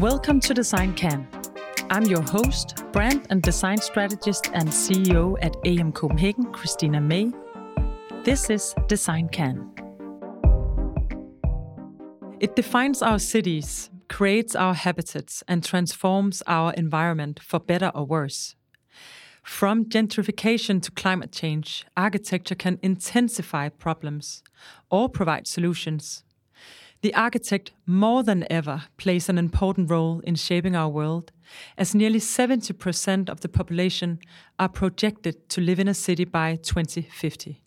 Welcome to Design Can. I'm your host, brand and design strategist and CEO at AM Copenhagen, Kristina May. This is Design Can. It defines our cities, creates our habitats, and transforms our environment for better or worse. From gentrification to climate change, architecture can intensify problems or provide solutions. The architect, more than ever, plays an important role in shaping our world, as nearly 70% of the population are projected to live in a city by 2050.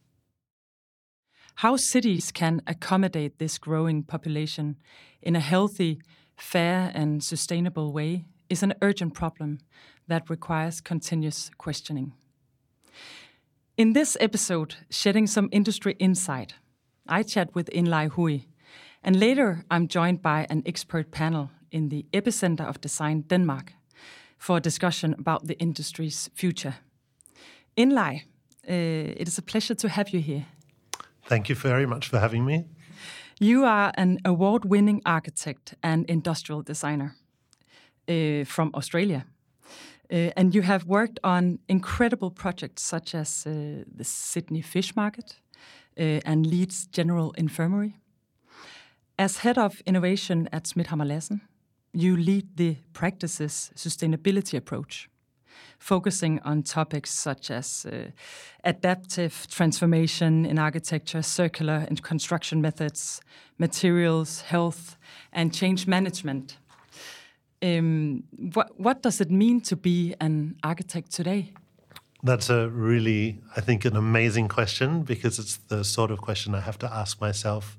How cities can accommodate this growing population in a healthy, fair, and sustainable way is an urgent problem that requires continuous questioning. In this episode, shedding some industry insight, I chat with Enlai Hooi, and later, I'm joined by an expert panel in the epicenter of design, Denmark, for a discussion about the industry's future. Enlai, uh, it is a pleasure to have you here. Thank you very much for having me. You are an award winning architect and industrial designer uh, from Australia. Uh, and you have worked on incredible projects such as uh, the Sydney Fish Market and Leeds General Infirmary. As head of innovation at Schmidt Lassen, you lead the practices sustainability approach, focusing on topics such as uh, adaptive transformation in architecture, circular and construction methods, materials, health, and change management. Um, what does it mean to be an architect today? That's a really, I think, an amazing question because it's the sort of question I have to ask myself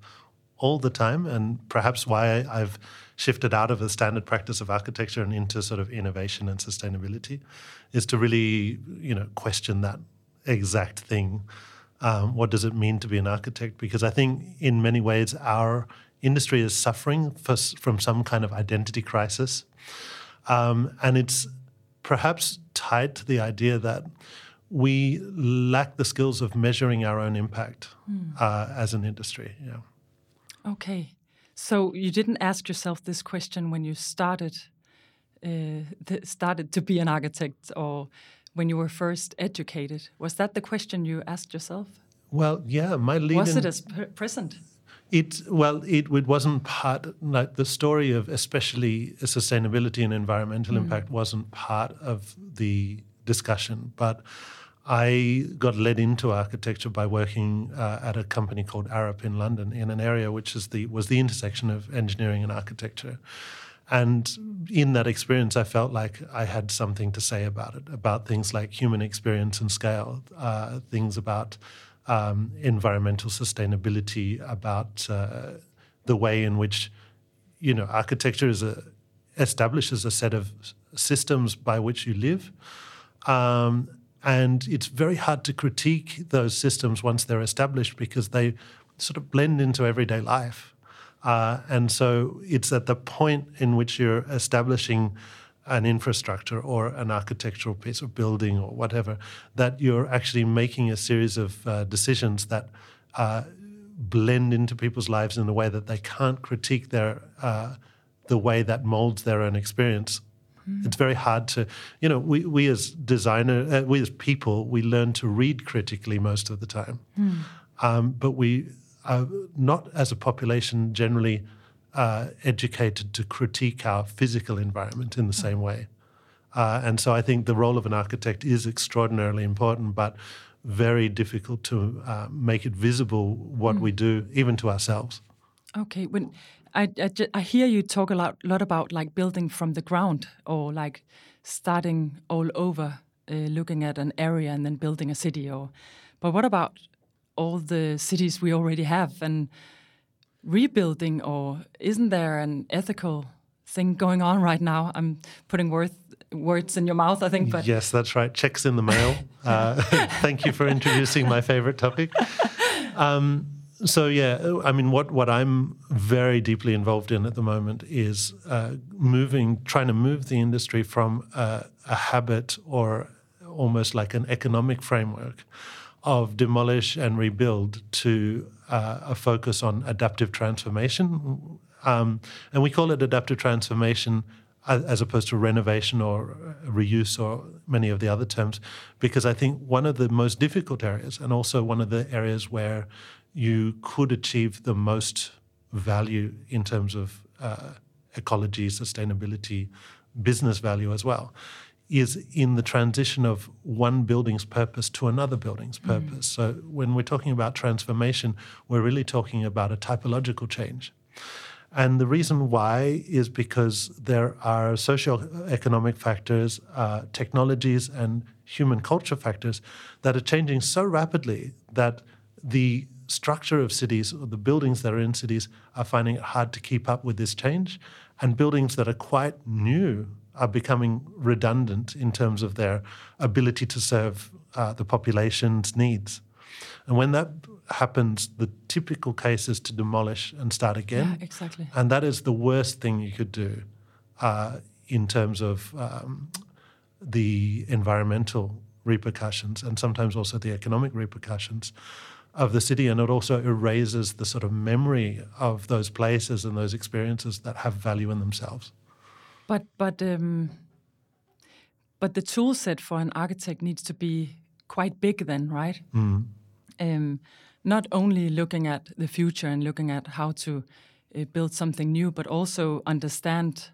all the time, and perhaps why I've shifted out of the standard practice of architecture and into sort of innovation and sustainability, is to really, you know, question that exact thing. Um, what does it mean to be an architect? Because I think in many ways our industry is suffering for, from some kind of identity crisis, um, and it's perhaps tied to the idea that we lack the skills of measuring our own impact mm. uh, as an industry. Yeah. Okay. So you didn't ask yourself this question when you started uh, started to be an architect, or when you were first educated. Was that the question you asked yourself? Well, yeah, my lead was it as present. It well, it, it wasn't part like the story of especially sustainability and environmental mm. impact wasn't part of the discussion, but I got led into architecture by working uh, at a company called Arup in London in an area which is the was the intersection of engineering and architecture. And in that experience, I felt like I had something to say about it, about things like human experience and scale, uh, things about um, environmental sustainability, about uh, the way in which, you know, architecture is a, establishes a set of systems by which you live. Um, and it's very hard to critique those systems once they're established because they sort of blend into everyday life. Uh, and so it's at the point in which you're establishing an infrastructure or an architectural piece of building or whatever that you're actually making a series of uh, decisions that uh, blend into people's lives in a way that they can't critique their uh, the way that molds their own experience Mm. It's very hard to, you know, we, we as designer, uh, we as people, we learn to read critically most of the time. Mm. Um, but we are not, as a population, generally uh, educated to critique our physical environment in the same way. Uh, and so I think the role of an architect is extraordinarily important, but very difficult to uh, make it visible what mm. we do, even to ourselves. Okay, when I, I, I, hear you talk a lot, lot about like building from the ground or like starting all over, uh, looking at an area and then building a city. Or, but what about all the cities we already have and rebuilding? Or isn't there an ethical thing going on right now? I'm putting worth, words in your mouth, I think. But yes, that's right. Checks in the mail. uh, thank you for introducing my favorite topic. Um, so yeah, I mean, what what I'm very deeply involved in at the moment is uh, moving, trying to move the industry from a, a habit or almost like an economic framework of demolish and rebuild to uh, a focus on adaptive transformation, um, and we call it adaptive transformation as opposed to renovation or reuse or many of the other terms, because I think one of the most difficult areas and also one of the areas where you could achieve the most value in terms of uh, ecology, sustainability, business value as well, is in the transition of one building's purpose to another building's mm. purpose. Mm. So when we're talking about transformation, we're really talking about a typological change. And the reason why is because there are socio-economic factors, uh, technologies, and human culture factors that are changing so rapidly that the structure of cities or the buildings that are in cities are finding it hard to keep up with this change. And buildings that are quite new are becoming redundant in terms of their ability to serve uh, the population's needs. And when that happens, the typical case is to demolish and start again. Yeah, exactly. And that is the worst thing you could do uh, in terms of um, the environmental repercussions and sometimes also the economic repercussions of the city. And it also erases the sort of memory of those places and those experiences that have value in themselves. But but um, but the tool set for an architect needs to be quite big, then, right? Mm. Um, not only looking at the future and looking at how to uh, build something new, but also understand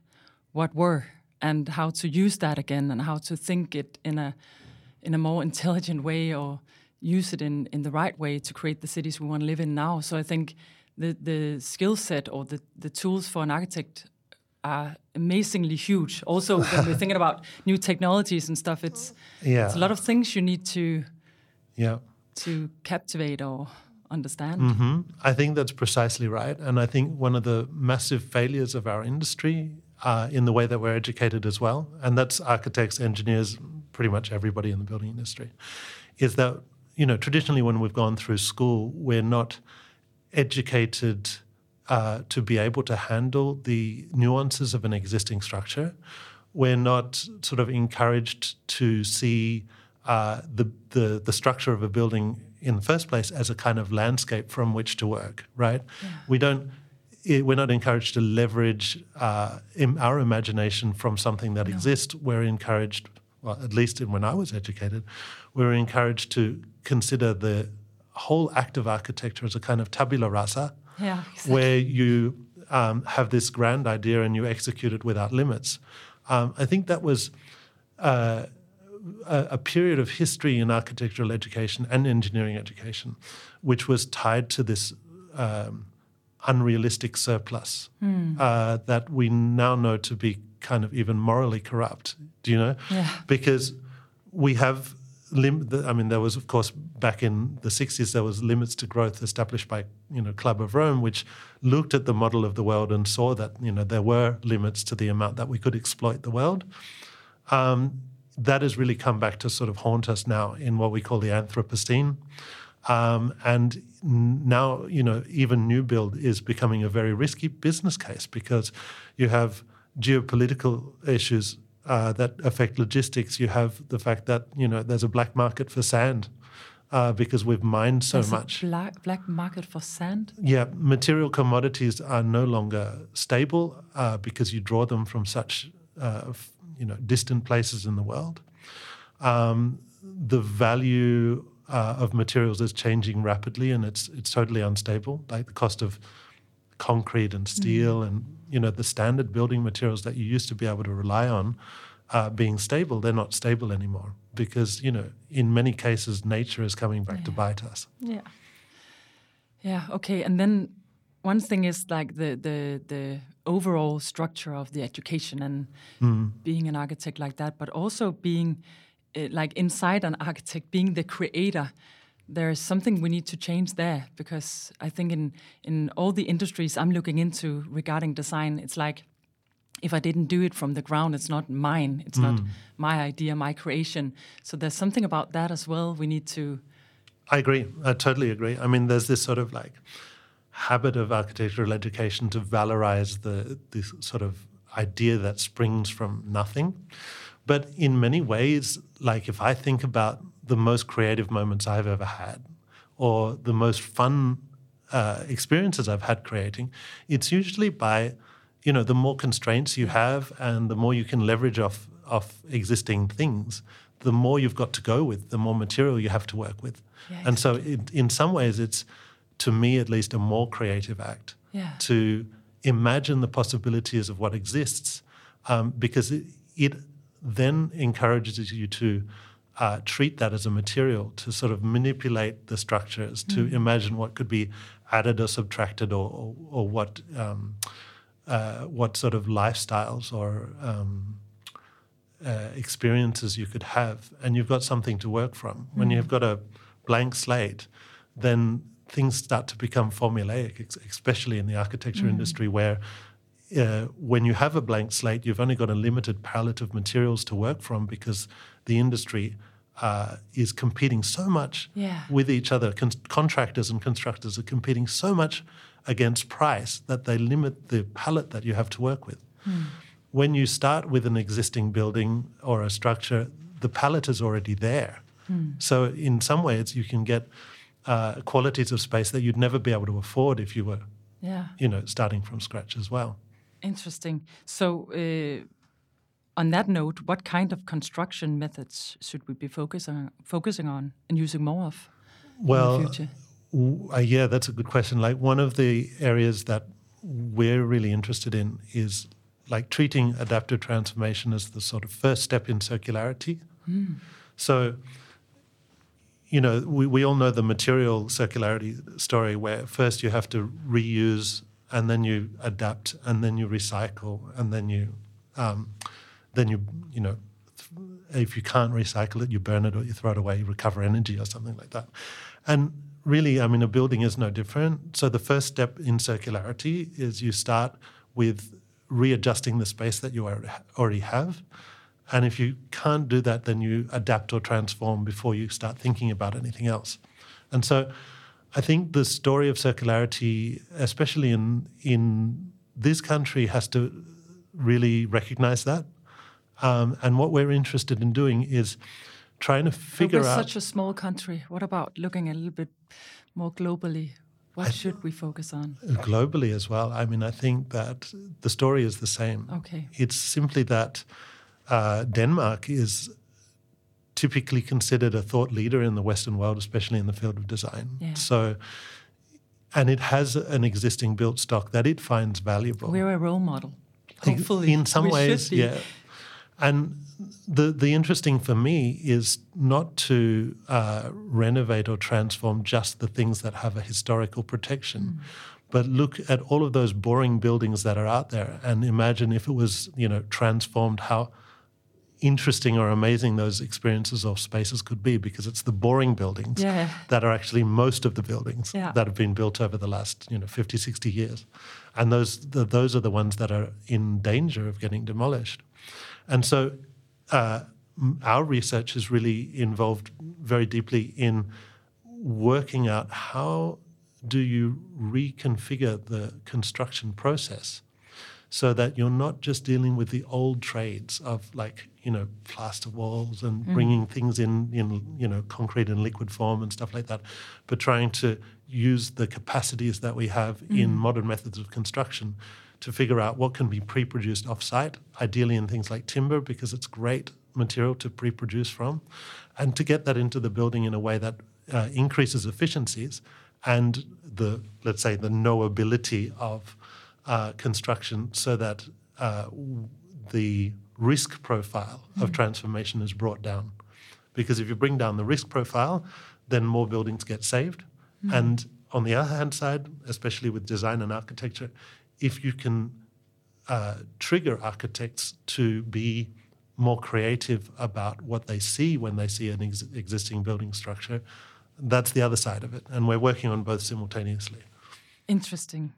what were and how to use that again and how to think it in a in a more intelligent way or use it in in the right way to create the cities we want to live in now. So I think the the skill set or the the tools for an architect are amazingly huge. Also, when we're thinking about new technologies and stuff, it's yeah. it's a lot of things you need to yeah to captivate or understand. Mm-hmm. I think that's precisely right, and I think one of the massive failures of our industry uh, in the way that we're educated as well, and that's architects, engineers, pretty much everybody in the building industry, is that you know traditionally when we've gone through school, we're not educated uh, to be able to handle the nuances of an existing structure. We're not sort of encouraged to see uh, the, the, the structure of a building in the first place as a kind of landscape from which to work, right? Yeah. We don't. we're not encouraged to leverage uh, our imagination from something that no. exists. We're encouraged, well, at least when I was educated, we were encouraged to consider the whole act of architecture as a kind of tabula rasa, yeah, exactly. where you um, have this grand idea and you execute it without limits. Um, I think that was uh, a, a, period of history in architectural education and engineering education, which was tied to this um, unrealistic surplus mm. uh, that we now know to be kind of even morally corrupt. Do you know? Yeah. Because we have lim- I mean, there was, of course, back in the 60s, there was limits to growth established by, you know, Club of Rome, which looked at the model of the world and saw that, you know, there were limits to the amount that we could exploit the world. Um, that has really come back to sort of haunt us now in what we call the Anthropocene. Um, and now, you know, even new build is becoming a very risky business case because you have geopolitical issues uh, that affect logistics. You have the fact that you know there's a black market for sand uh, because we've mined so there's much. Black black market for sand. Yeah, material commodities are no longer stable uh, because you draw them from such uh, you know distant places in the world. Um, the value uh, of materials is changing rapidly, and it's it's totally unstable. Like the cost of concrete and steel mm. and you know the standard building materials that you used to be able to rely on uh, being stable, they're not stable anymore because you know in many cases nature is coming back yeah. to bite us. Yeah. Yeah. Okay. And then one thing is like the the the overall structure of the education and mm. being an architect like that, but also being uh, like inside an architect, being the creator there's something we need to change there because I think in in all the industries I'm looking into regarding design, it's like if I didn't do it from the ground, it's not mine. It's mm. not my idea, my creation. So there's something about that as well. We need to. I agree. I totally agree. I mean, there's this sort of like habit of architectural education to valorize the this sort of idea that springs from nothing. But in many ways, like if I think about the most creative moments I've ever had or the most fun uh, experiences I've had creating, it's usually by you know, the more constraints you have and the more you can leverage off of existing things, the more you've got to go with, the more material you have to work with. Yeah, and so, it, in some ways, it's to me at least a more creative act Yeah. to imagine the possibilities of what exists, um, because it, it then encourages you to uh, treat that as a material to sort of manipulate the structures, to imagine what could be added or subtracted, or or, or what um, uh, what sort of lifestyles or um, uh, experiences you could have, and you've got something to work from. When you've got a blank slate, then things start to become formulaic, especially in the architecture industry, where uh, when you have a blank slate, you've only got a limited palette of materials to work from because the industry uh, is competing so much Yeah. with each other. Con- contractors and constructors are competing so much against price that they limit the palette that you have to work with. When you start with an existing building or a structure, the palette is already there. So, in some ways, you can get uh, qualities of space that you'd never be able to afford if you were, Yeah. you know, starting from scratch as well. Interesting. So, uh, on that note, what kind of construction methods should we be focusing focusing on and using more of Well, in the future? w- uh, yeah, that's a good question. Like one of the areas that we're really interested in is like treating adaptive transformation as the sort of first step in circularity. So, you know, we, we all know the material circularity story where first you have to reuse and then you adapt and then you recycle and then you, um, then you, you know, if you can't recycle it, you burn it or you throw it away, you recover energy or something like that. And really, I mean, a building is no different. So the first step in circularity is you start with readjusting the space that you already have. And if you can't do that, then you adapt or transform before you start thinking about anything else. And so I think the story of circularity, especially in, in this country, has to really recognize that. Um, and what we're interested in doing is trying to But figure we're out. such a small country. What about looking a little bit more globally? What should we focus on? globally as well. I mean, I think that the story is the same. Okay. It's simply that uh, Denmark is typically considered a thought leader in the Western world, especially in the field of design. Yeah. So, and it has an existing built stock that it finds valuable. We're a role model. Hopefully, in some we ways, yeah. And the the interesting for me is not to uh, renovate or transform just the things that have a historical protection, Mm. but look at all of those boring buildings that are out there and imagine if it was you know transformed how interesting or amazing those experiences or spaces could be because it's the boring buildings Yeah. that are actually most of the buildings Yeah. that have been built over the last you know 50 60 years and those the, those are the ones that are in danger of getting demolished and so uh, our research is really involved very deeply in working out how do you reconfigure the construction process so that you're not just dealing with the old trades of like you know plaster walls and bringing things in in you know concrete and liquid form and stuff like that but trying to use the capacities that we have in modern methods of construction to figure out what can be pre-produced off-site ideally in things like timber because it's great material to pre-produce from and to get that into the building in a way that uh, increases efficiencies and the let's say the knowability of uh, construction so that uh, the risk profile of transformation is brought down. Because if you bring down the risk profile, then more buildings get saved. And on the other hand side, especially with design and architecture, if you can uh, trigger architects to be more creative about what they see when they see an ex- existing building structure, that's the other side of it. And we're working on both simultaneously. Interesting.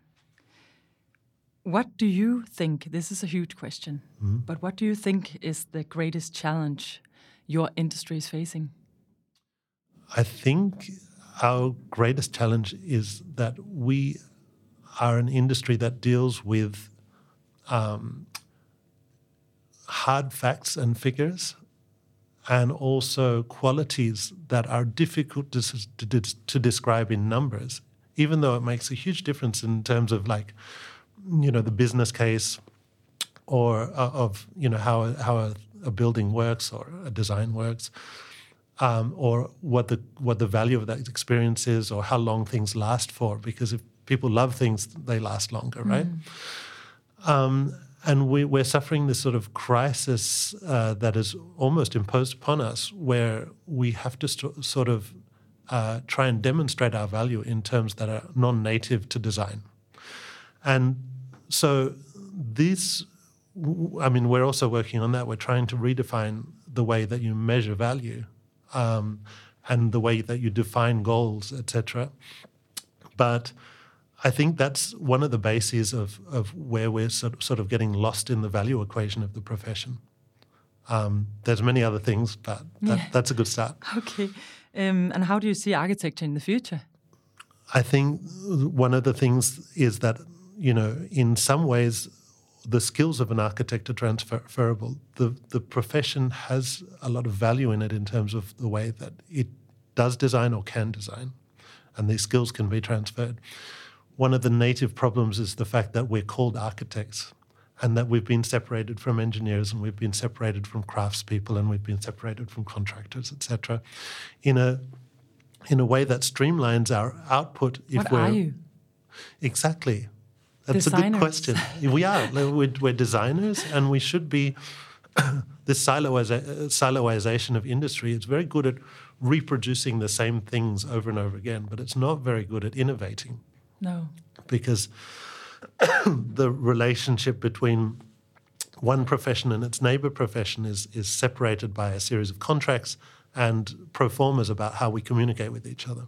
What do you think? This is a huge question, but what do you think is the greatest challenge your industry is facing? I think our greatest challenge is that we are an industry that deals with um, hard facts and figures and also qualities that are difficult to, to, to describe in numbers, even though it makes a huge difference in terms of like you know, the business case or uh, of you know how how a, a, building works or a design works, um, or what the what the value of that experience is, or how long things last for. Because if people love things, they last longer, right? Mm. Um, and we, are suffering this sort of crisis uh, that is almost imposed upon us, where we have to st- sort of uh, try and demonstrate our value in terms that are non-native to design. And so these I mean, we're also working on that. We're trying to redefine the way that you measure value um, and the way that you define goals, etc. But I think that's one of the bases of, of where we're sort, sort of getting lost in the value equation of the profession. Um, there's many other things, but that, yeah. that's a good start. Okay. Um, and how do you see architecture in the future? I think one of the things is that, you know, in some ways, the skills of an architect are transferable. The the profession has a lot of value in it in terms of the way that it does design or can design, and these skills can be transferred. One of the native problems is the fact that we're called architects, and that we've been separated from engineers, and we've been separated from craftspeople, and we've been separated from contractors, etc. In a in a way that streamlines our output. If what we're, are you? Exactly. That's designers. a good question. We are. We're, we're designers, and we should be. this siloization of industry is very good at reproducing the same things over and over again, but it's not very good at innovating. No. Because the relationship between one profession and its neighbor profession is, is separated by a series of contracts and pro formas about how we communicate with each other.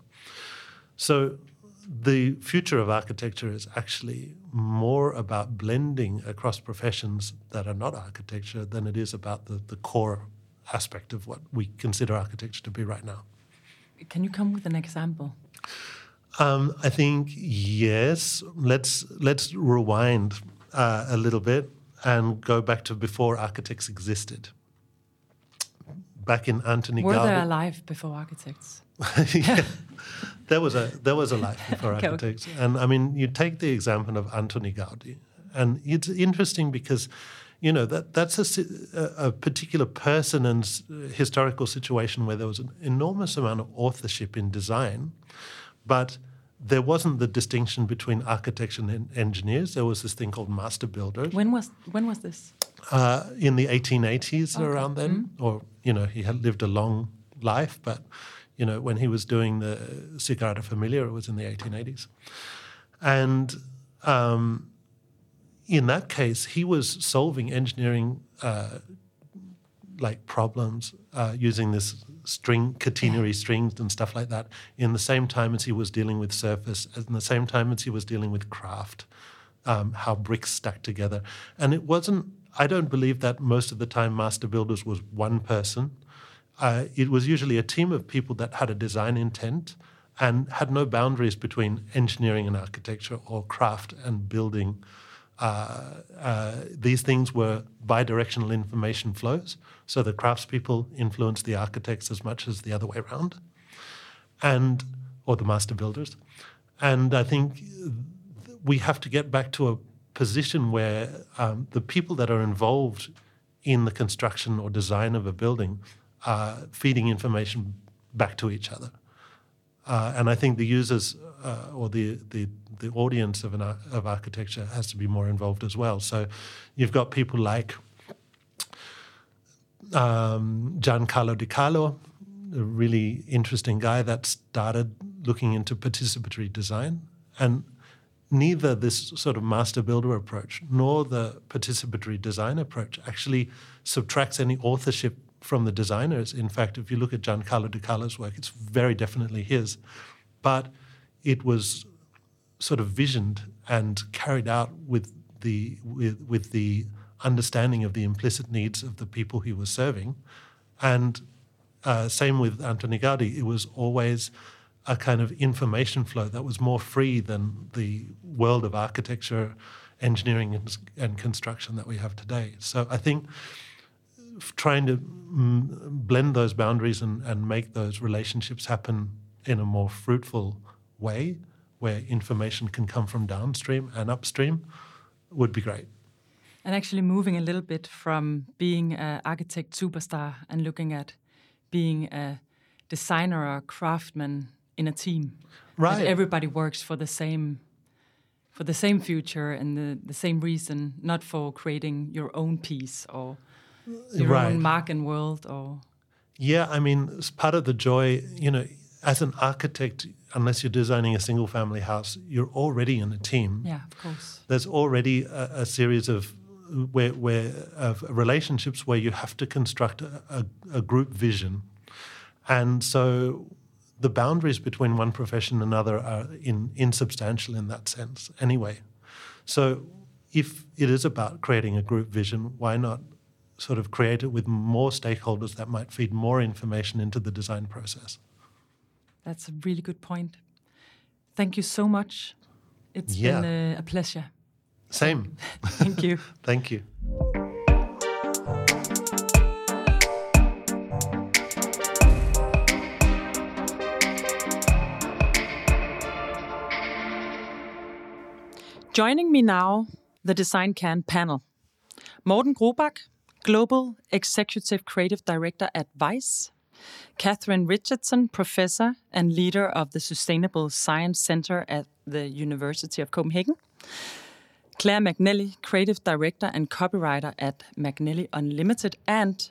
So the future of architecture is actually more about blending across professions that are not architecture than it is about the, the core aspect of what we consider architecture to be right now. Can you come with an example? Um, I think yes. Let's let's rewind uh, a little bit and go back to before architects existed. Back in Antoni Were Gaudi. they alive before architects? yeah. there was a there was a life before okay, architects, okay. and I mean, you take the example of Antoni Gaudi, and it's interesting because, you know, that that's a, a particular person and historical situation where there was an enormous amount of authorship in design, but there wasn't the distinction between architects and engineers. There was this thing called master builders. When was when was this? Uh, in the 1880s, okay. around then, mm-hmm. or you know, he had lived a long life, but you know, when he was doing the Sagrada Familia, it was in the 1880s. And um, in that case, he was solving engineering uh, like problems uh, using this string catenary strings and stuff like that in the same time as he was dealing with surface, in the same time as he was dealing with craft, um, how bricks stuck together. And it wasn't. I don't believe that most of the time Master Builders was one person uh, it was usually a team of people that had a design intent and had no boundaries between engineering and architecture or craft and building. Uh, uh, these things were bidirectional information flows, so the craftspeople influence the architects as much as the other way around, and or the master builders. And I think we have to get back to a position where um, the people that are involved in the construction or design of a building are feeding information back to each other. Uh, and I think the users uh, or the, the, the audience of, an, of architecture has to be more involved as well. So you've got people like um, Giancarlo De Carlo, a really interesting guy that started looking into participatory design. And neither this sort of master builder approach nor the participatory design approach actually subtracts any authorship from the designers. In fact, if you look at Giancarlo De Carlo's work, it's very definitely his. But it was sort of visioned and carried out with the with, with the understanding of the implicit needs of the people he was serving. And uh, same with Antoni Gaudi, it was always a kind of information flow that was more free than the world of architecture, engineering, and, and construction that we have today. So I think trying to mm, blend those boundaries and, and make those relationships happen in a more fruitful way where information can come from downstream and upstream would be great. And actually, moving a little bit from being an architect superstar and looking at being a designer or a craftsman in a team. Right. That everybody works for the same for the same future and the, the same reason, not for creating your own piece or your Right. own mark and world or Yeah, I mean, it's part of the joy, you know, as an architect, unless you're designing a single family house, you're already in a team. yeah, of course. There's already a, a series of where, where of relationships where you have to construct a, a, a group vision. And so the boundaries between one profession and another are in, insubstantial in that sense anyway. So if it is about creating a group vision, why not sort of create it with more stakeholders that might feed more information into the design process? That's a really good point. Thank you so much. It's Yeah. been a, a pleasure. Same. Thank you. Thank you. Joining me now, the Design Can panel. Morten Grubak, Global Executive Creative Director at Vice. Katherine Richardson, Professor and leader of the Sustainable Science Center at the University of Copenhagen. Claire McNally, Creative Director and Copywriter at McNally Unlimited. And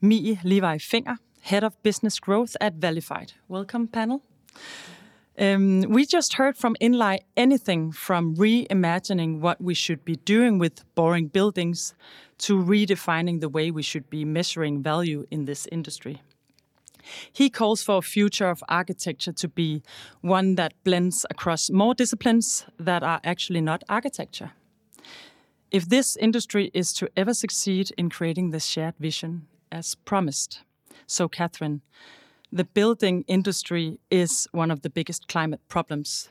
Mie Levi Fenger, Head of Business Growth at Valified. Welcome, panel. Um, we just heard from Enlai anything from reimagining what we should be doing with boring buildings to redefining the way we should be measuring value in this industry. He calls for a future of architecture to be one that blends across more disciplines that are actually not architecture. If this industry is to ever succeed in creating the shared vision as promised, so Katherine, the building industry is one of the biggest climate problems.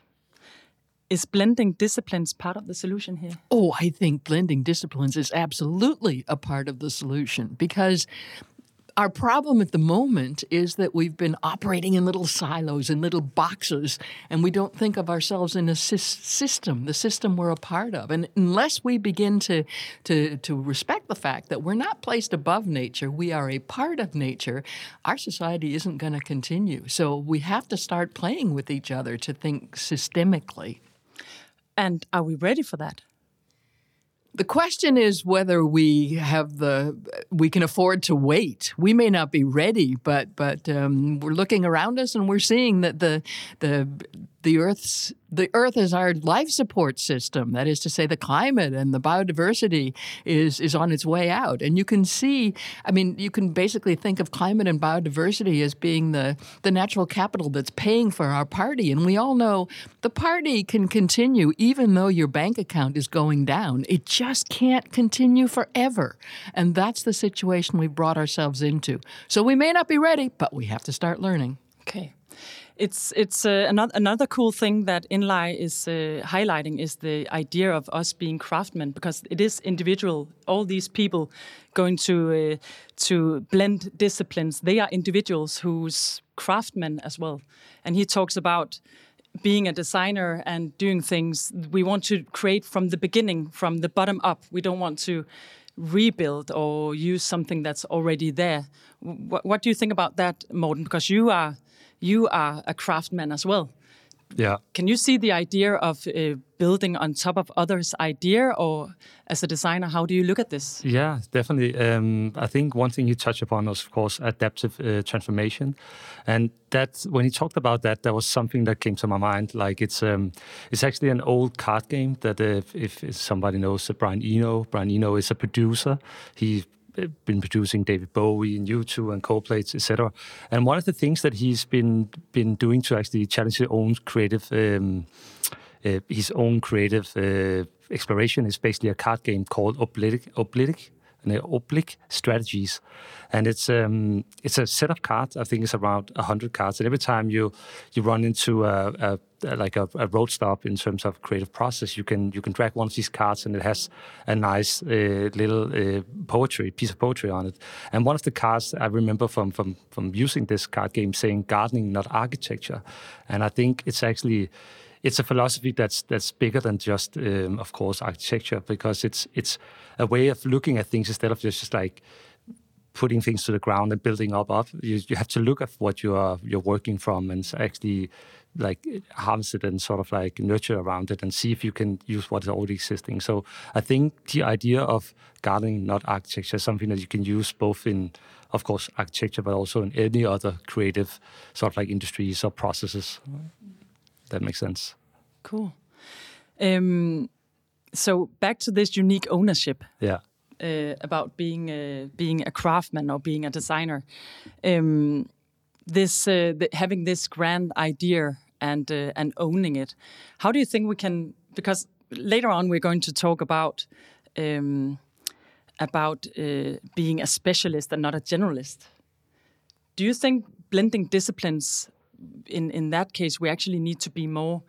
Is blending disciplines part of the solution here? Oh, I think blending disciplines is absolutely a part of the solution because our problem at the moment is that we've been operating in little silos, in little boxes, and we don't think of ourselves in a sys- system, the system we're a part of. And unless we begin to, to, to respect the fact that we're not placed above nature, we are a part of nature, our society isn't going to continue. So we have to start playing with each other to think systemically. And are we ready for that? The question is whether we have the we can afford to wait. We may not be ready, but but um, we're looking around us and we're seeing that the the the Earth's the Earth is our life support system. That is to say, the climate and the biodiversity is is on its way out. And you can see, I mean, you can basically think of climate and biodiversity as being the the natural capital that's paying for our party. And we all know the party can continue even though your bank account is going down. It just can't continue forever. And that's the situation we've brought ourselves into. So we may not be ready, but we have to start learning. Okay. It's it's uh, another another cool thing that Enlai is uh, highlighting is the idea of us being craftsmen because it is individual. All these people going to uh, to blend disciplines. They are individuals who's craftsmen as well, and he talks about being a designer and doing things. We want to create from the beginning, from the bottom up. We don't want to rebuild or use something that's already there. What, what do you think about that, Morten? Because you are you are a craftsman as well. Yeah. Can you see the idea of uh, building on top of others' idea, or as a designer, how do you look at this? Yeah, definitely. Um, I think one thing you touch upon was, of course, adaptive uh, transformation, and that when you talked about that, there was something that came to my mind. Like it's um, it's actually an old card game that uh, if, if somebody knows uh, Brian Eno, Brian Eno is a producer. He been producing David Bowie and U2 and Coldplay, etc. And one of the things that he's been been doing to actually challenge his own creative um, uh, his own creative uh, exploration is basically a card game called Oblique, Oblique, and Oblique Strategies, and it's um, it's a set of cards. I think it's around hundred cards, and every time you you run into a, a like a, a, road stop in terms of creative process, you can you can drag one of these cards, and it has a nice uh, little uh, poetry piece of poetry on it. And one of the cards I remember from from from using this card game saying gardening, not architecture, and I think it's actually it's a philosophy that's that's bigger than just, um, of course, architecture because it's it's a way of looking at things instead of just, like putting things to the ground and building up up. You, you have to look at what you are you're working from and actually like harness it and sort of like nurture around it and see if you can use what is already existing. So I think the idea of gardening, not architecture, is something that you can use both in, of course, architecture, but also in any other creative sort of like industries or processes. That makes sense. Cool. Um, so back to this unique ownership. Yeah. Uh, about being uh, being a craftsman or being a designer. Um, this uh, the, having this grand idea and uh, and owning it. How do you think we can? Because later on we're going to talk about um, about uh, being a specialist and not a generalist. Do you think blending disciplines in in that case we actually need to be more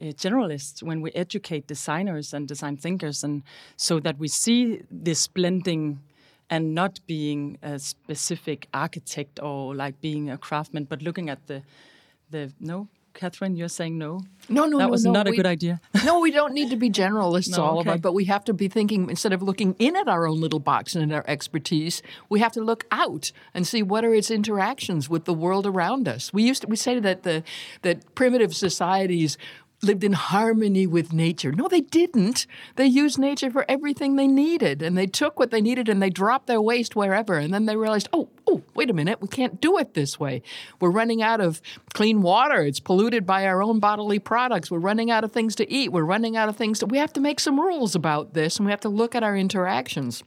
uh, generalists when we educate designers and design thinkers, and so that we see this blending and not being a specific architect or like being a craftsman, but looking at the the no. Katherine, you're saying no. No, no, that no, was no. not a We- good idea. no, we don't need to be generalists, No, all of okay. us, but we have to be thinking instead of looking in at our own little box and at our expertise, we have to look out and see what are its interactions with the world around us. We used to, we say that the that primitive societies lived in harmony with nature. No, they didn't. They used nature for everything they needed, and they took what they needed and they dropped their waste wherever. And then they realized, oh, oh, wait a minute, we can't do it this way. We're running out of clean water. It's polluted by our own bodily products. We're running out of things to eat. We're running out of things to. We have to make some rules about this, and we have to look at our interactions.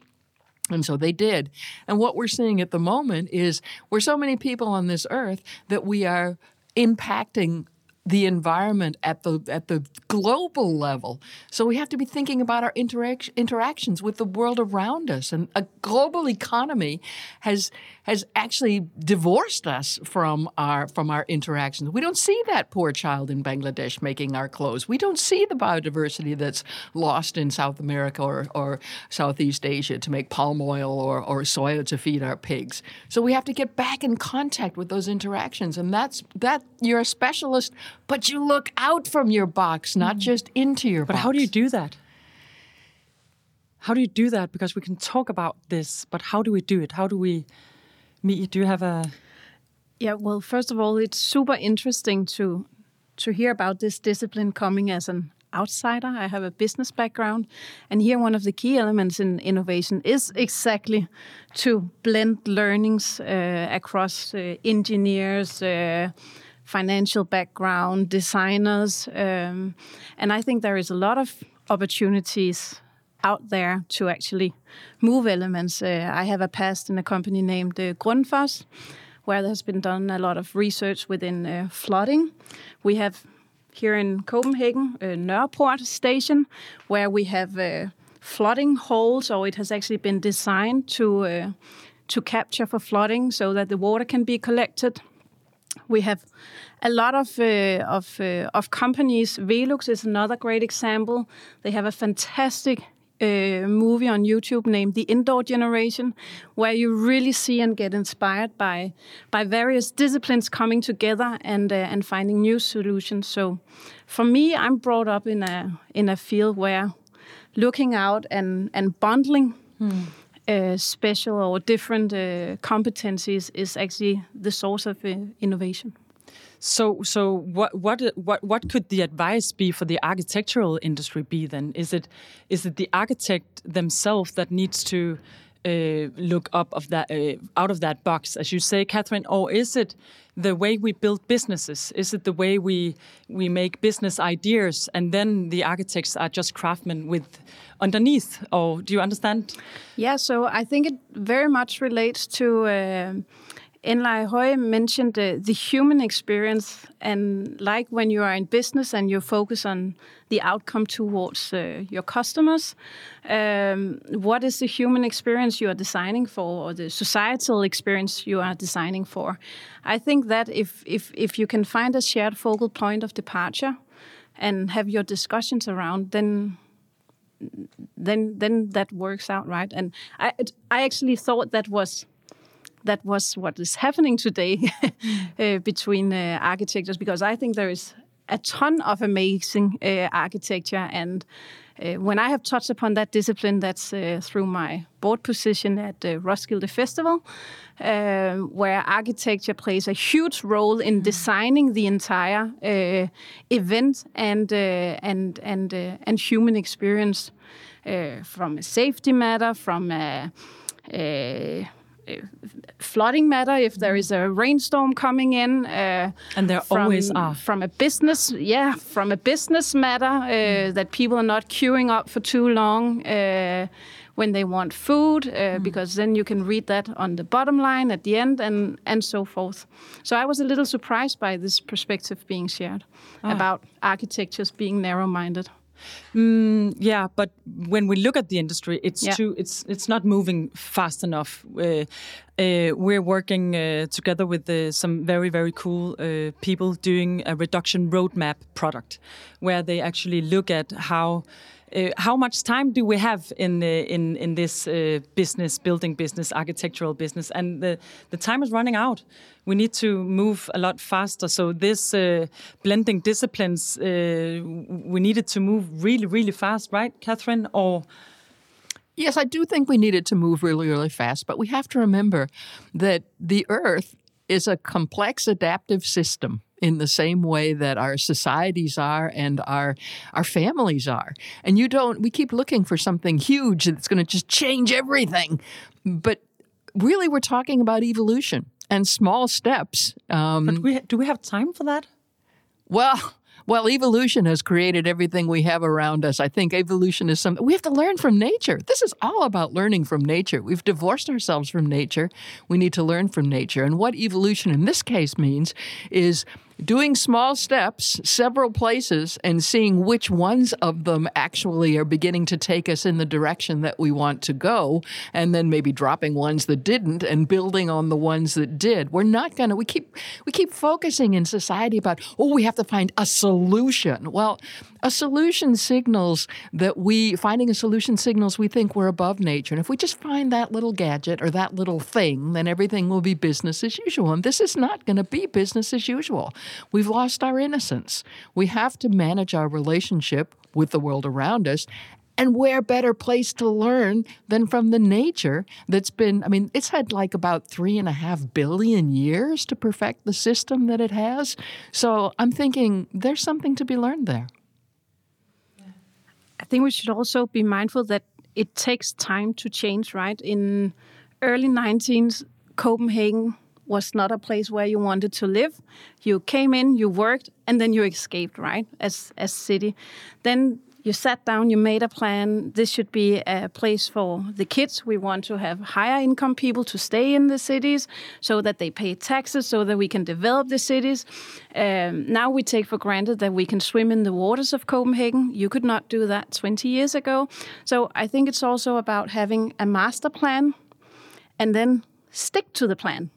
And so they did. And what we're seeing at the moment is we're so many people on this earth that we are impacting the environment at the at the global level. So we have to be thinking about our interac- interactions with the world around us. And a global economy has has actually divorced us from our from our interactions. We don't see that poor child in Bangladesh making our clothes. We don't see the biodiversity that's lost in South America or, or Southeast Asia to make palm oil or, or soya to feed our pigs. So we have to get back in contact with those interactions. And that's that you're a specialist, but you look out from your box, not just into your But box. But how do you do that? How do you do that? Because we can talk about this, but how do we do it? How do we meet? Do you have a Yeah, well, first of all, it's super interesting to to hear about this discipline coming as an outsider. I have a business background, and here one of the key elements in innovation is exactly to blend learnings uh, across uh, engineers. Uh, financial background, designers, um, and I think there is a lot of opportunities out there to actually move elements. Uh, I have a past in a company named uh, Grundfos, where there has been done a lot of research within uh, flooding. We have here in Copenhagen a Nørreport station, where we have uh, flooding holes, or it has actually been designed to uh, to capture for flooding, so that the water can be collected. We have a lot of uh, of uh, of companies. Velux is another great example. They have a fantastic uh, movie on YouTube named The Indoor Generation, where you really see and get inspired by by various disciplines coming together and uh, and finding new solutions. So, for me, I'm brought up in a in a field where looking out and and bundling uh, special or different uh, competencies is actually the source of uh, innovation. So, so what, what, what, what could the advice be for the architectural industry be then? Is it, is it the architect themselves that needs to uh, look up of that, uh, out of that box, as you say, Katherine, or is it the way we build businesses? Is it the way we we make business ideas, and then the architects are just craftsmen with underneath? Or do you understand? Yeah, so I think it very much relates to. Uh, Enlai Hooi mentioned the human experience, and like when you are in business and you focus on the outcome towards uh, your customers, um, what is the human experience you are designing for, or the societal experience you are designing for? I think that if if if you can find a shared focal point of departure, and have your discussions around, then then then that works out right. And I I actually thought that was that was what is happening today uh, between uh, architects because I think there is a ton of amazing uh, architecture. And uh, when I have touched upon that discipline, that's uh, through my board position at the Roskilde Festival, uh, where architecture plays a huge role in designing the entire uh, event and uh, and and uh, and human experience, from a safety matter, from a, a flooding matter if there is a rainstorm coming in uh, and there from, always are from a business yeah from a business matter uh, mm. that people are not queuing up for too long uh, when they want food mm. because then you can read that on the bottom line at the end and and so forth so i was a little surprised by this perspective being shared ah. about architectures being narrow minded Mm, yeah, but when we look at the industry, it's yeah. too it's it's not moving fast enough. Uh, uh, we're working uh, together with uh, some very very cool uh, people doing a reduction roadmap product, where they actually look at how uh, how much time do we have in uh, in in this uh, business, building business, architectural business, and the the time is running out. We need to move a lot faster. So this uh, blending disciplines, uh, we needed to move really, really fast, right, Katherine? Or Yes, I do think we needed to move really, really fast, but we have to remember that the Earth is a complex adaptive system in the same way that our societies are and our our families are. And you don't we keep looking for something huge that's going to just change everything. But really we're talking about evolution and small steps. Um, but we, do we have time for that? Well, well, evolution has created everything we have around us. I think evolution is something we have to learn from nature. This is all about learning from nature. We've divorced ourselves from nature. We need to learn from nature. And what evolution in this case means is doing small steps several places and seeing which ones of them actually are beginning to take us in the direction that we want to go and then maybe dropping ones that didn't and building on the ones that did. We're not going to we keep we keep focusing in society about oh we have to find a solution. Well a solution signals that we finding a solution signals we think we're above nature. And if we just find that little gadget or that little thing then everything will be business as usual. And this is not going to be business as usual. We've lost our innocence. We have to manage our relationship with the world around us. And where better place to learn than from the nature that's been, I mean, it's had like about three and a half billion years to perfect the system that it has. So I'm thinking there's something to be learned there. I think we should also be mindful that it takes time to change, right? In early 19th, Copenhagen was not a place where you wanted to live. You came in, you worked, and then you escaped, right? As as city. Then you sat down, you made a plan. This should be a place for the kids. We want to have higher income people to stay in the cities so that they pay taxes, so that we can develop the cities. Um, now we take for granted that we can swim in the waters of Copenhagen. You could not do that 20 years ago. So I think it's also about having a master plan and then stick to the plan.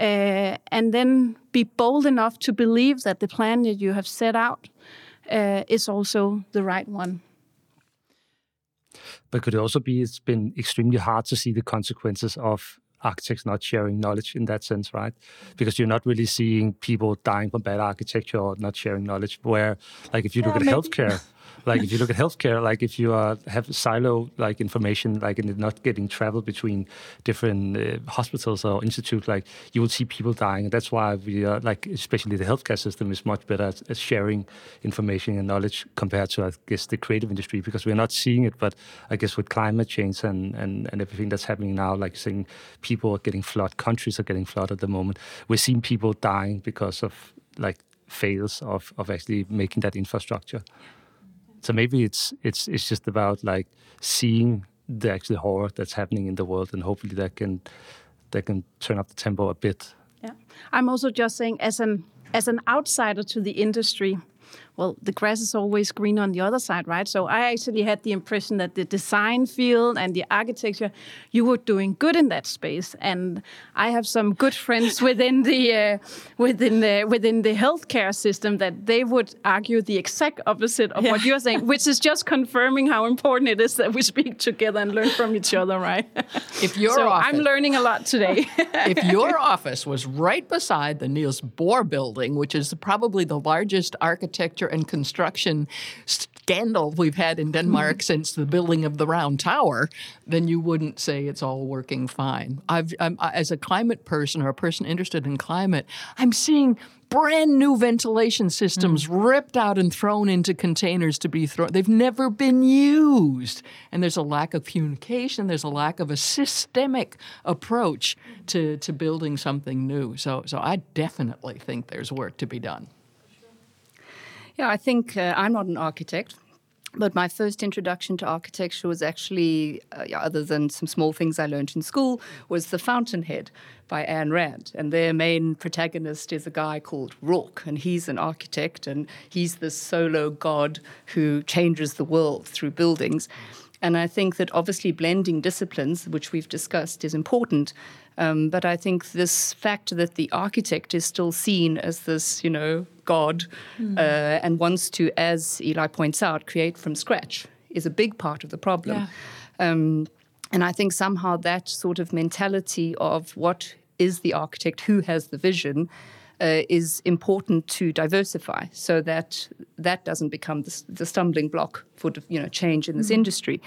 Uh, and then be bold enough to believe that the plan that you have set out uh, is also the right one. But could it also be it's been extremely hard to see the consequences of architects not sharing knowledge in that sense, right? Because you're not really seeing people dying from bad architecture or not sharing knowledge. Where, like, if you look at maybe. healthcare, like if you look at healthcare, like if you uh, have silo like information, like and not getting travel between different uh, hospitals or institutes, like you will see people dying. And that's why we are like, especially the healthcare system is much better at, at, sharing information and knowledge compared to, I guess, the creative industry because we're not seeing it. But I guess with climate change and, and, and everything that's happening now, like saying people are getting flooded, countries are getting flooded at the moment. We're seeing people dying because of like fails of, of actually making that infrastructure. So maybe it's it's it's just about like seeing the actual horror that's happening in the world, and hopefully that can that can turn up the tempo a bit. Yeah, I'm also just saying as an as an outsider to the industry, well, the grass is always green on the other side, right? So I actually had the impression that the design field and the architecture, you were doing good in that space. And I have some good friends within the uh, within the within the healthcare system that they would argue the exact opposite of yeah. what you're saying, which is just confirming how important it is that we speak together and learn from each other, right? If your so office, I'm learning a lot today. if your office was right beside the Niels Bohr building, which is probably the largest architecture and construction scandal we've had in Denmark since the building of the Round Tower, then you wouldn't say it's all working fine. I've, I'm, as a climate person or a person interested in climate, I'm seeing brand new ventilation systems mm. ripped out and thrown into containers to be thrown. They've never been used. And there's a lack of communication, there's a lack of a systemic approach to, to building something new. So, so I definitely think there's work to be done. Yeah, I think uh, I'm not an architect. But my first introduction to architecture was actually, uh, other than some small things I learned in school, was The Fountainhead by Ayn Rand. And their main protagonist is a guy called Roark, and he's an architect, and he's the solo god who changes the world through buildings. And I think that obviously blending disciplines, which we've discussed, is important. Um, but I think this fact that the architect is still seen as this, you know, god mm. uh, and wants to, as Enlai points out, create from scratch is a big part of the problem. Yeah. Um, and I think somehow that sort of mentality of what is the architect, who has the vision, uh, is important to diversify so that that doesn't become the, the stumbling block for you know change in this mm. industry.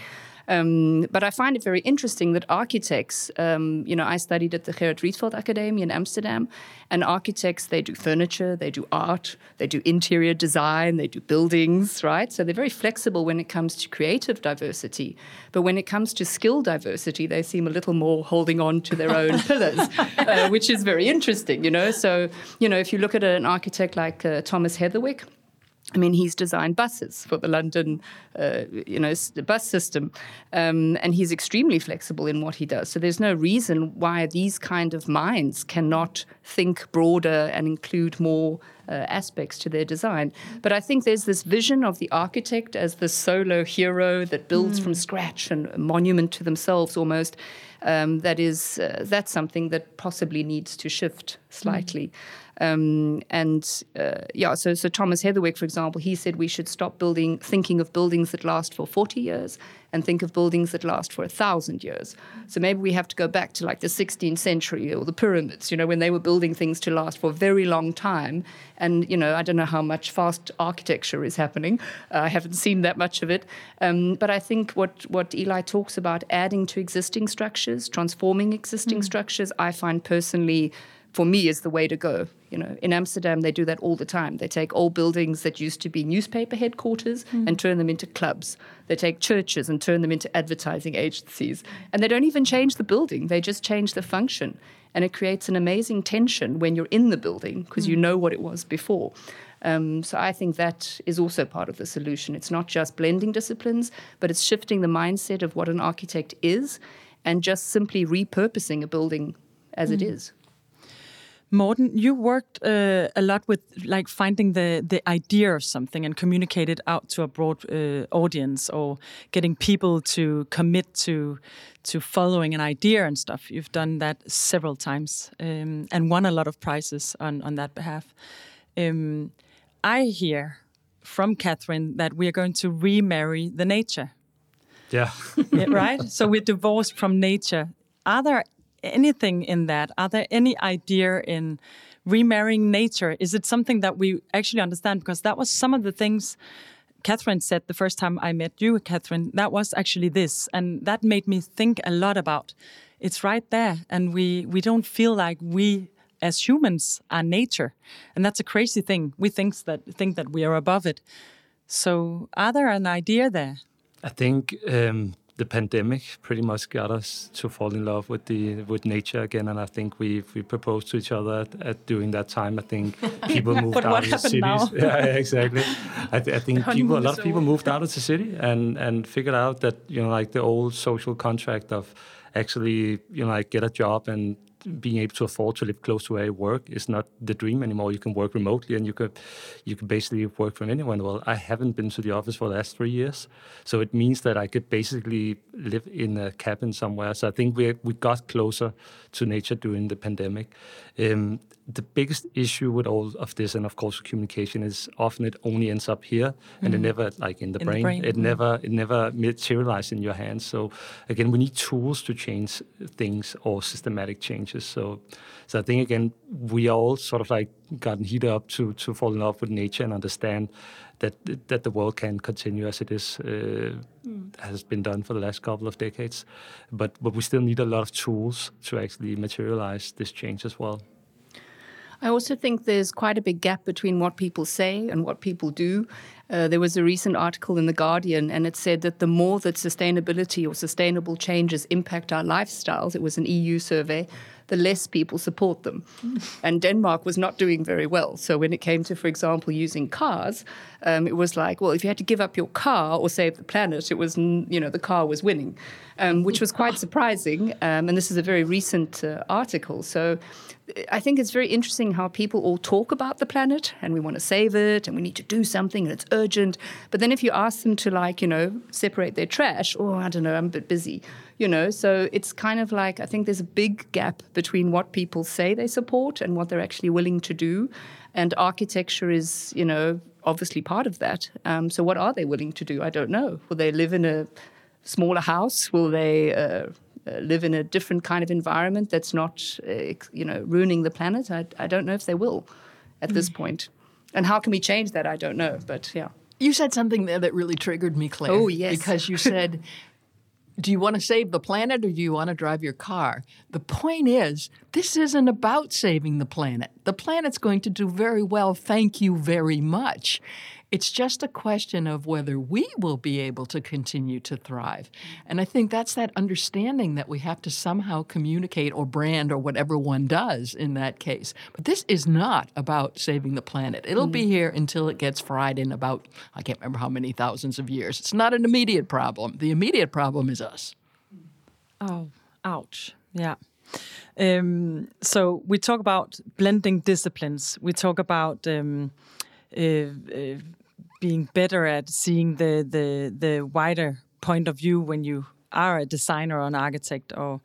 Um, but I find it very interesting that architects, um, you know, I studied at the Gerrit Rietveld Academy in Amsterdam, and architects, they do furniture, they do art, they do interior design, they do buildings, right? So they're very flexible when it comes to creative diversity. But when it comes to skill diversity, they seem a little more holding on to their own pillars, uh, which is very interesting, you know? So, you know, if you look at an architect like uh, Thomas Heatherwick, I mean, he's designed buses for the London, uh, you know, bus system, um, and he's extremely flexible in what he does. So there's no reason why these kind of minds cannot think broader and include more uh, aspects to their design. But I think there's this vision of the architect as the solo hero that builds mm. from scratch and a monument to themselves almost. Um, that is, uh, that's something that possibly needs to shift slightly. Mm. Um, and uh, yeah, so so Thomas Heatherwick, for example, he said we should stop building, thinking of buildings that last for 40 years, and think of buildings that last for a thousand years. So maybe we have to go back to like the 16th century or the pyramids, you know, when they were building things to last for a very long time. And you know, I don't know how much fast architecture is happening. Uh, I haven't seen that much of it. Um, but I think what what Enlai talks about, adding to existing structures, transforming existing mm. structures, I find personally for me is the way to go. You know, in Amsterdam they do that all the time. They take old buildings that used to be newspaper headquarters mm. and turn them into clubs. They take churches and turn them into advertising agencies. And they don't even change the building. They just change the function. And it creates an amazing tension when you're in the building because mm. you know what it was before. Um, so I think that is also part of the solution. It's not just blending disciplines, but it's shifting the mindset of what an architect is and just simply repurposing a building as mm. it is. Morten, you worked uh, a lot with like finding the the idea of something and communicate it out to a broad uh, audience, or getting people to commit to to following an idea and stuff. You've done that several times um, and won a lot of prizes on on that behalf. Um, I hear from Katherine that we are going to remarry the nature. Yeah. yeah right. So we're divorced from nature. Are there anything in that? Are there any idea in remarrying nature? Is it something that we actually understand? Because that was some of the things Katherine said the first time I met you, Katherine. That was actually this, and that made me think a lot about. It's right there, and we we don't feel like we as humans are nature, and that's a crazy thing. We think that think that we are above it. So, are there an idea there? I think um, the pandemic pretty much got us to fall in love with the with nature again, and I think we we proposed to each other at, at during that time. I think people moved out of the cities. Now? yeah, exactly. I, th I think people, a lot of people moved out of the city and and figured out that you know like the old social contract of actually you know like get a job and being able to afford to live close to where I work is not the dream anymore. You can work remotely and you could you can basically work from anywhere Well, I haven't been to the office for the last three years, so it means that I could basically live in a cabin somewhere. So I think we we got closer to nature during the pandemic. Um, the biggest issue with all of this, and of course communication, is often it only ends up here, mm-hmm. and it mm-hmm. never like in the, in brain. the brain. It mm-hmm. never it never materializes in your hands. So again, we need tools to change things or systematic changes. So, so I think again we all sort of like gotten heated up to to fall in love with nature and understand that that the world can continue as it is uh, has been done for the last couple of decades, but but we still need a lot of tools to actually materialize this change as well. I also think there's quite a big gap between what people say and what people do. Uh, there was a recent article in The Guardian, and it said that the more that sustainability or sustainable changes impact our lifestyles, it was an EU survey, the less people support them. and Denmark was not doing very well. So when it came to, for example, using cars, um, it was like, well, if you had to give up your car or save the planet, it was, you know, the car was winning, um, which was quite surprising. Um, and this is a very recent uh, article. So I think it's very interesting how people all talk about the planet and we want to save it and we need to do something and it's urgent. But then if you ask them to, like, you know, separate their trash, oh, I don't know, I'm a bit busy you know? So it's kind of like i think there's a big gap between what people say they support and what they're actually willing to do. And architecture is you know obviously part of that. Um, so what are they willing to do? I don't know. Will they live in a smaller house? Will they uh, uh, live in a different kind of environment that's not uh, you know ruining the planet? I, I don't know if they will at mm. this point. And how can we change that? I don't know but yeah. You said something there that really triggered me, Claire. Oh, yes. Because you said do you want to save the planet or do you want to drive your car? The point is, this isn't about saving the planet. The planet's going to do very well, thank you very much. It's just a question of whether we will be able to continue to thrive. And I think that's that understanding that we have to somehow communicate or brand or whatever one does in that case. But this is not about saving the planet. It'll mm. be here until it gets fried in about, I can't remember how many thousands of years. It's not an immediate problem. The immediate problem is us. Oh, ouch. Yeah. Um, so we talk about blending disciplines. We talk about um, being better at seeing the the the wider point of view when you are a designer or an architect or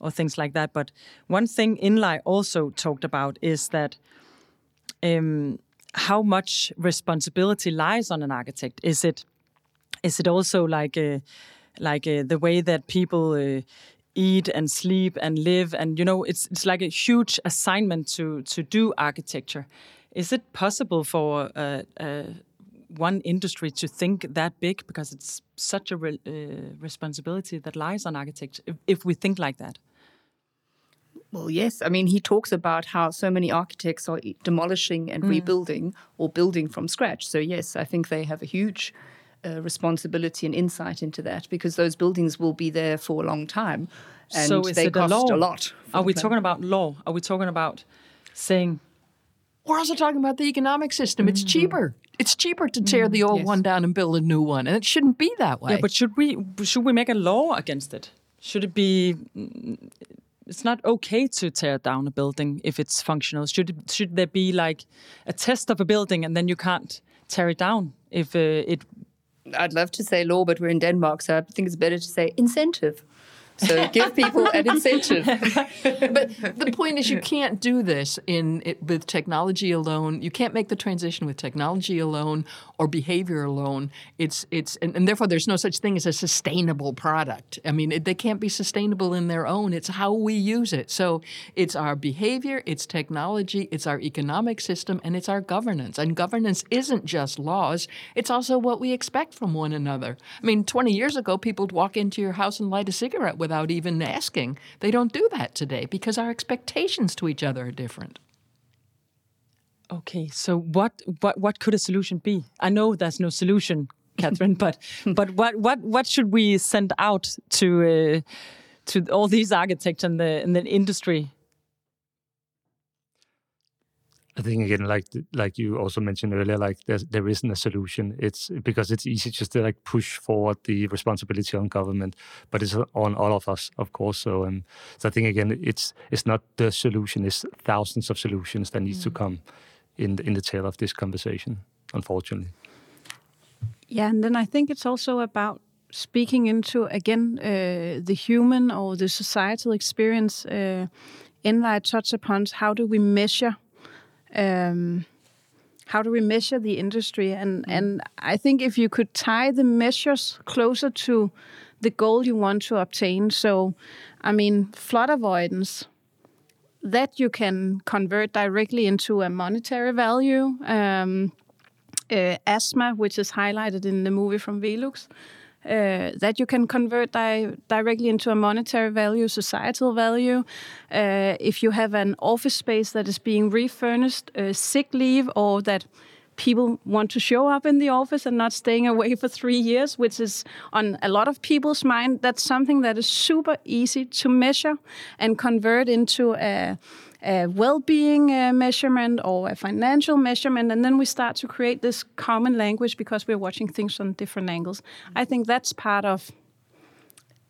or things like that. But one thing Enlai also talked about is that um, how much responsibility lies on an architect. Is it is it also like a, like a, the way that people uh, eat and sleep and live and you know it's it's like a huge assignment to to do architecture. Is it possible for uh, uh, one industry to think that big because it's such a re uh, responsibility that lies on architects if, if, we think like that? Well, yes. I mean, he talks about how so many architects are demolishing and mm. rebuilding or building from scratch. So, yes, I think they have a huge uh, responsibility and insight into that because those buildings will be there for a long time and so they cost a lot. Are we talking about law? Are we talking about saying we're also talking about the economic system. It's mm-hmm. cheaper. It's cheaper to tear mm, the old yes. one down and build a new one, and it shouldn't be that way. Yeah, but should we should we make a law against it? Should it be? It's not okay to tear down a building if it's functional. Should it, should there be like a test of a building and then you can't tear it down if uh, it? I'd love to say law, but we're in Denmark, so I think it's better to say incentive. So give people an incentive. but the point is, you can't do this in it, with technology alone. You can't make the transition with technology alone or behavior alone. It's it's and, and therefore there's no such thing as a sustainable product. I mean, it, they can't be sustainable in their own. It's how we use it. So it's our behavior, it's technology, it's our economic system, and it's our governance. And governance isn't just laws; it's also what we expect from one another. I mean, 20 years ago, people would walk into your house and light a cigarette without even asking. They don't do that today because our expectations to each other are different. Okay, so what what what could a solution be? I know there's no solution, Katherine, but but what what what should we send out to uh, to all these architects and the and the industry? I think again, like like you also mentioned earlier, like there there isn't a solution. It's because it's easy just to like push forward the responsibility on government, but it's on all of us, of course. So um, so I think again, it's it's not the solution. It's thousands of solutions that needs mm. to come in the, in the tail of this conversation. Unfortunately. Yeah, and then I think it's also about speaking into again uh, the human or the societal experience. Uh, Enlai touch upon how do we measure um, how do we measure the industry? And and I think if you could tie the measures closer to the goal you want to obtain. So, I mean, flood avoidance that you can convert directly into a monetary value. Um, uh, asthma, which is highlighted in the movie from Velux, uh, that you can convert di directly into a monetary value, societal value. Uh, if you have an office space that is being refurnished, uh, sick leave, or that people want to show up in the office and not staying away for three years, which is on a lot of people's mind, that's something that is super easy to measure and convert into a a well-being uh, measurement or a financial measurement, and then we start to create this common language because we're watching things from different angles. I think that's part of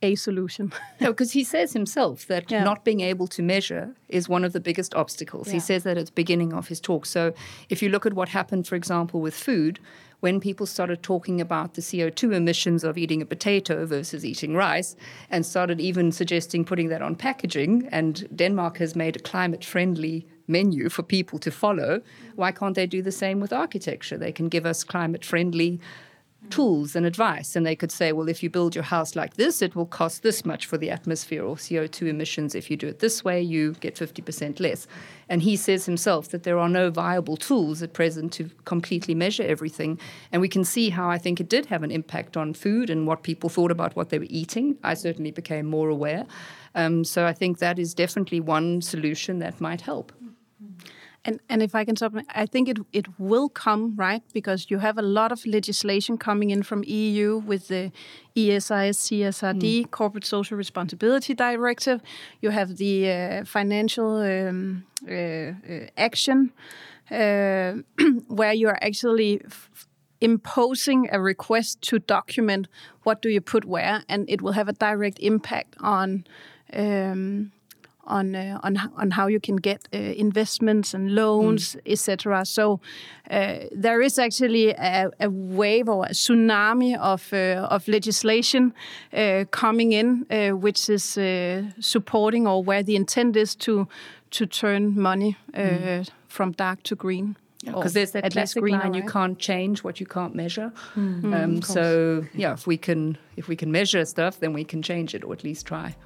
a solution. no, because he says himself that yeah. not being able to measure is one of the biggest obstacles. Yeah. He says that at the beginning of his talk. So if you look at what happened, for example, with food, when people started talking about the CO2 emissions of eating a potato versus eating rice and started even suggesting putting that on packaging, and Denmark has made a climate friendly menu for people to follow, why can't they do the same with architecture? They can give us climate friendly tools and advice. And they could say, well, if you build your house like this, it will cost this much for the atmosphere or CO2 emissions. If you do it this way, you get 50% less. And he says himself that there are no viable tools at present to completely measure everything. And we can see how I think it did have an impact on food and what people thought about what they were eating. I certainly became more aware. Um, so I think that is definitely one solution that might help. And and if I can supplement, I think it it will come right because you have a lot of legislation coming in from EU with the ESIS CSRD mm. Corporate Social Responsibility Directive. You have the uh, financial um, uh, uh, action uh, where you are actually imposing a request to document what do you put where, and it will have a direct impact on. Um, on uh, on on how you can get uh, investments and loans, mm. etc. So uh, there is actually a, a, wave or a tsunami of uh, of legislation uh, coming in, uh, which is supporting or where the intent is to to turn money mm. from dark to green. Because there's that classic green, line: right? you can't change what you can't measure. Mm. Um, so yeah, if we can if we can measure stuff, then we can change it or at least try.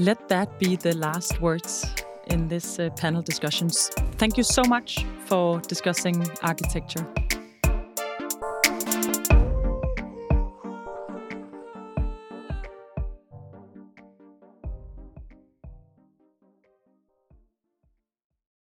Let that be the last words in this uh, panel discussions. Thank you so much for discussing architecture.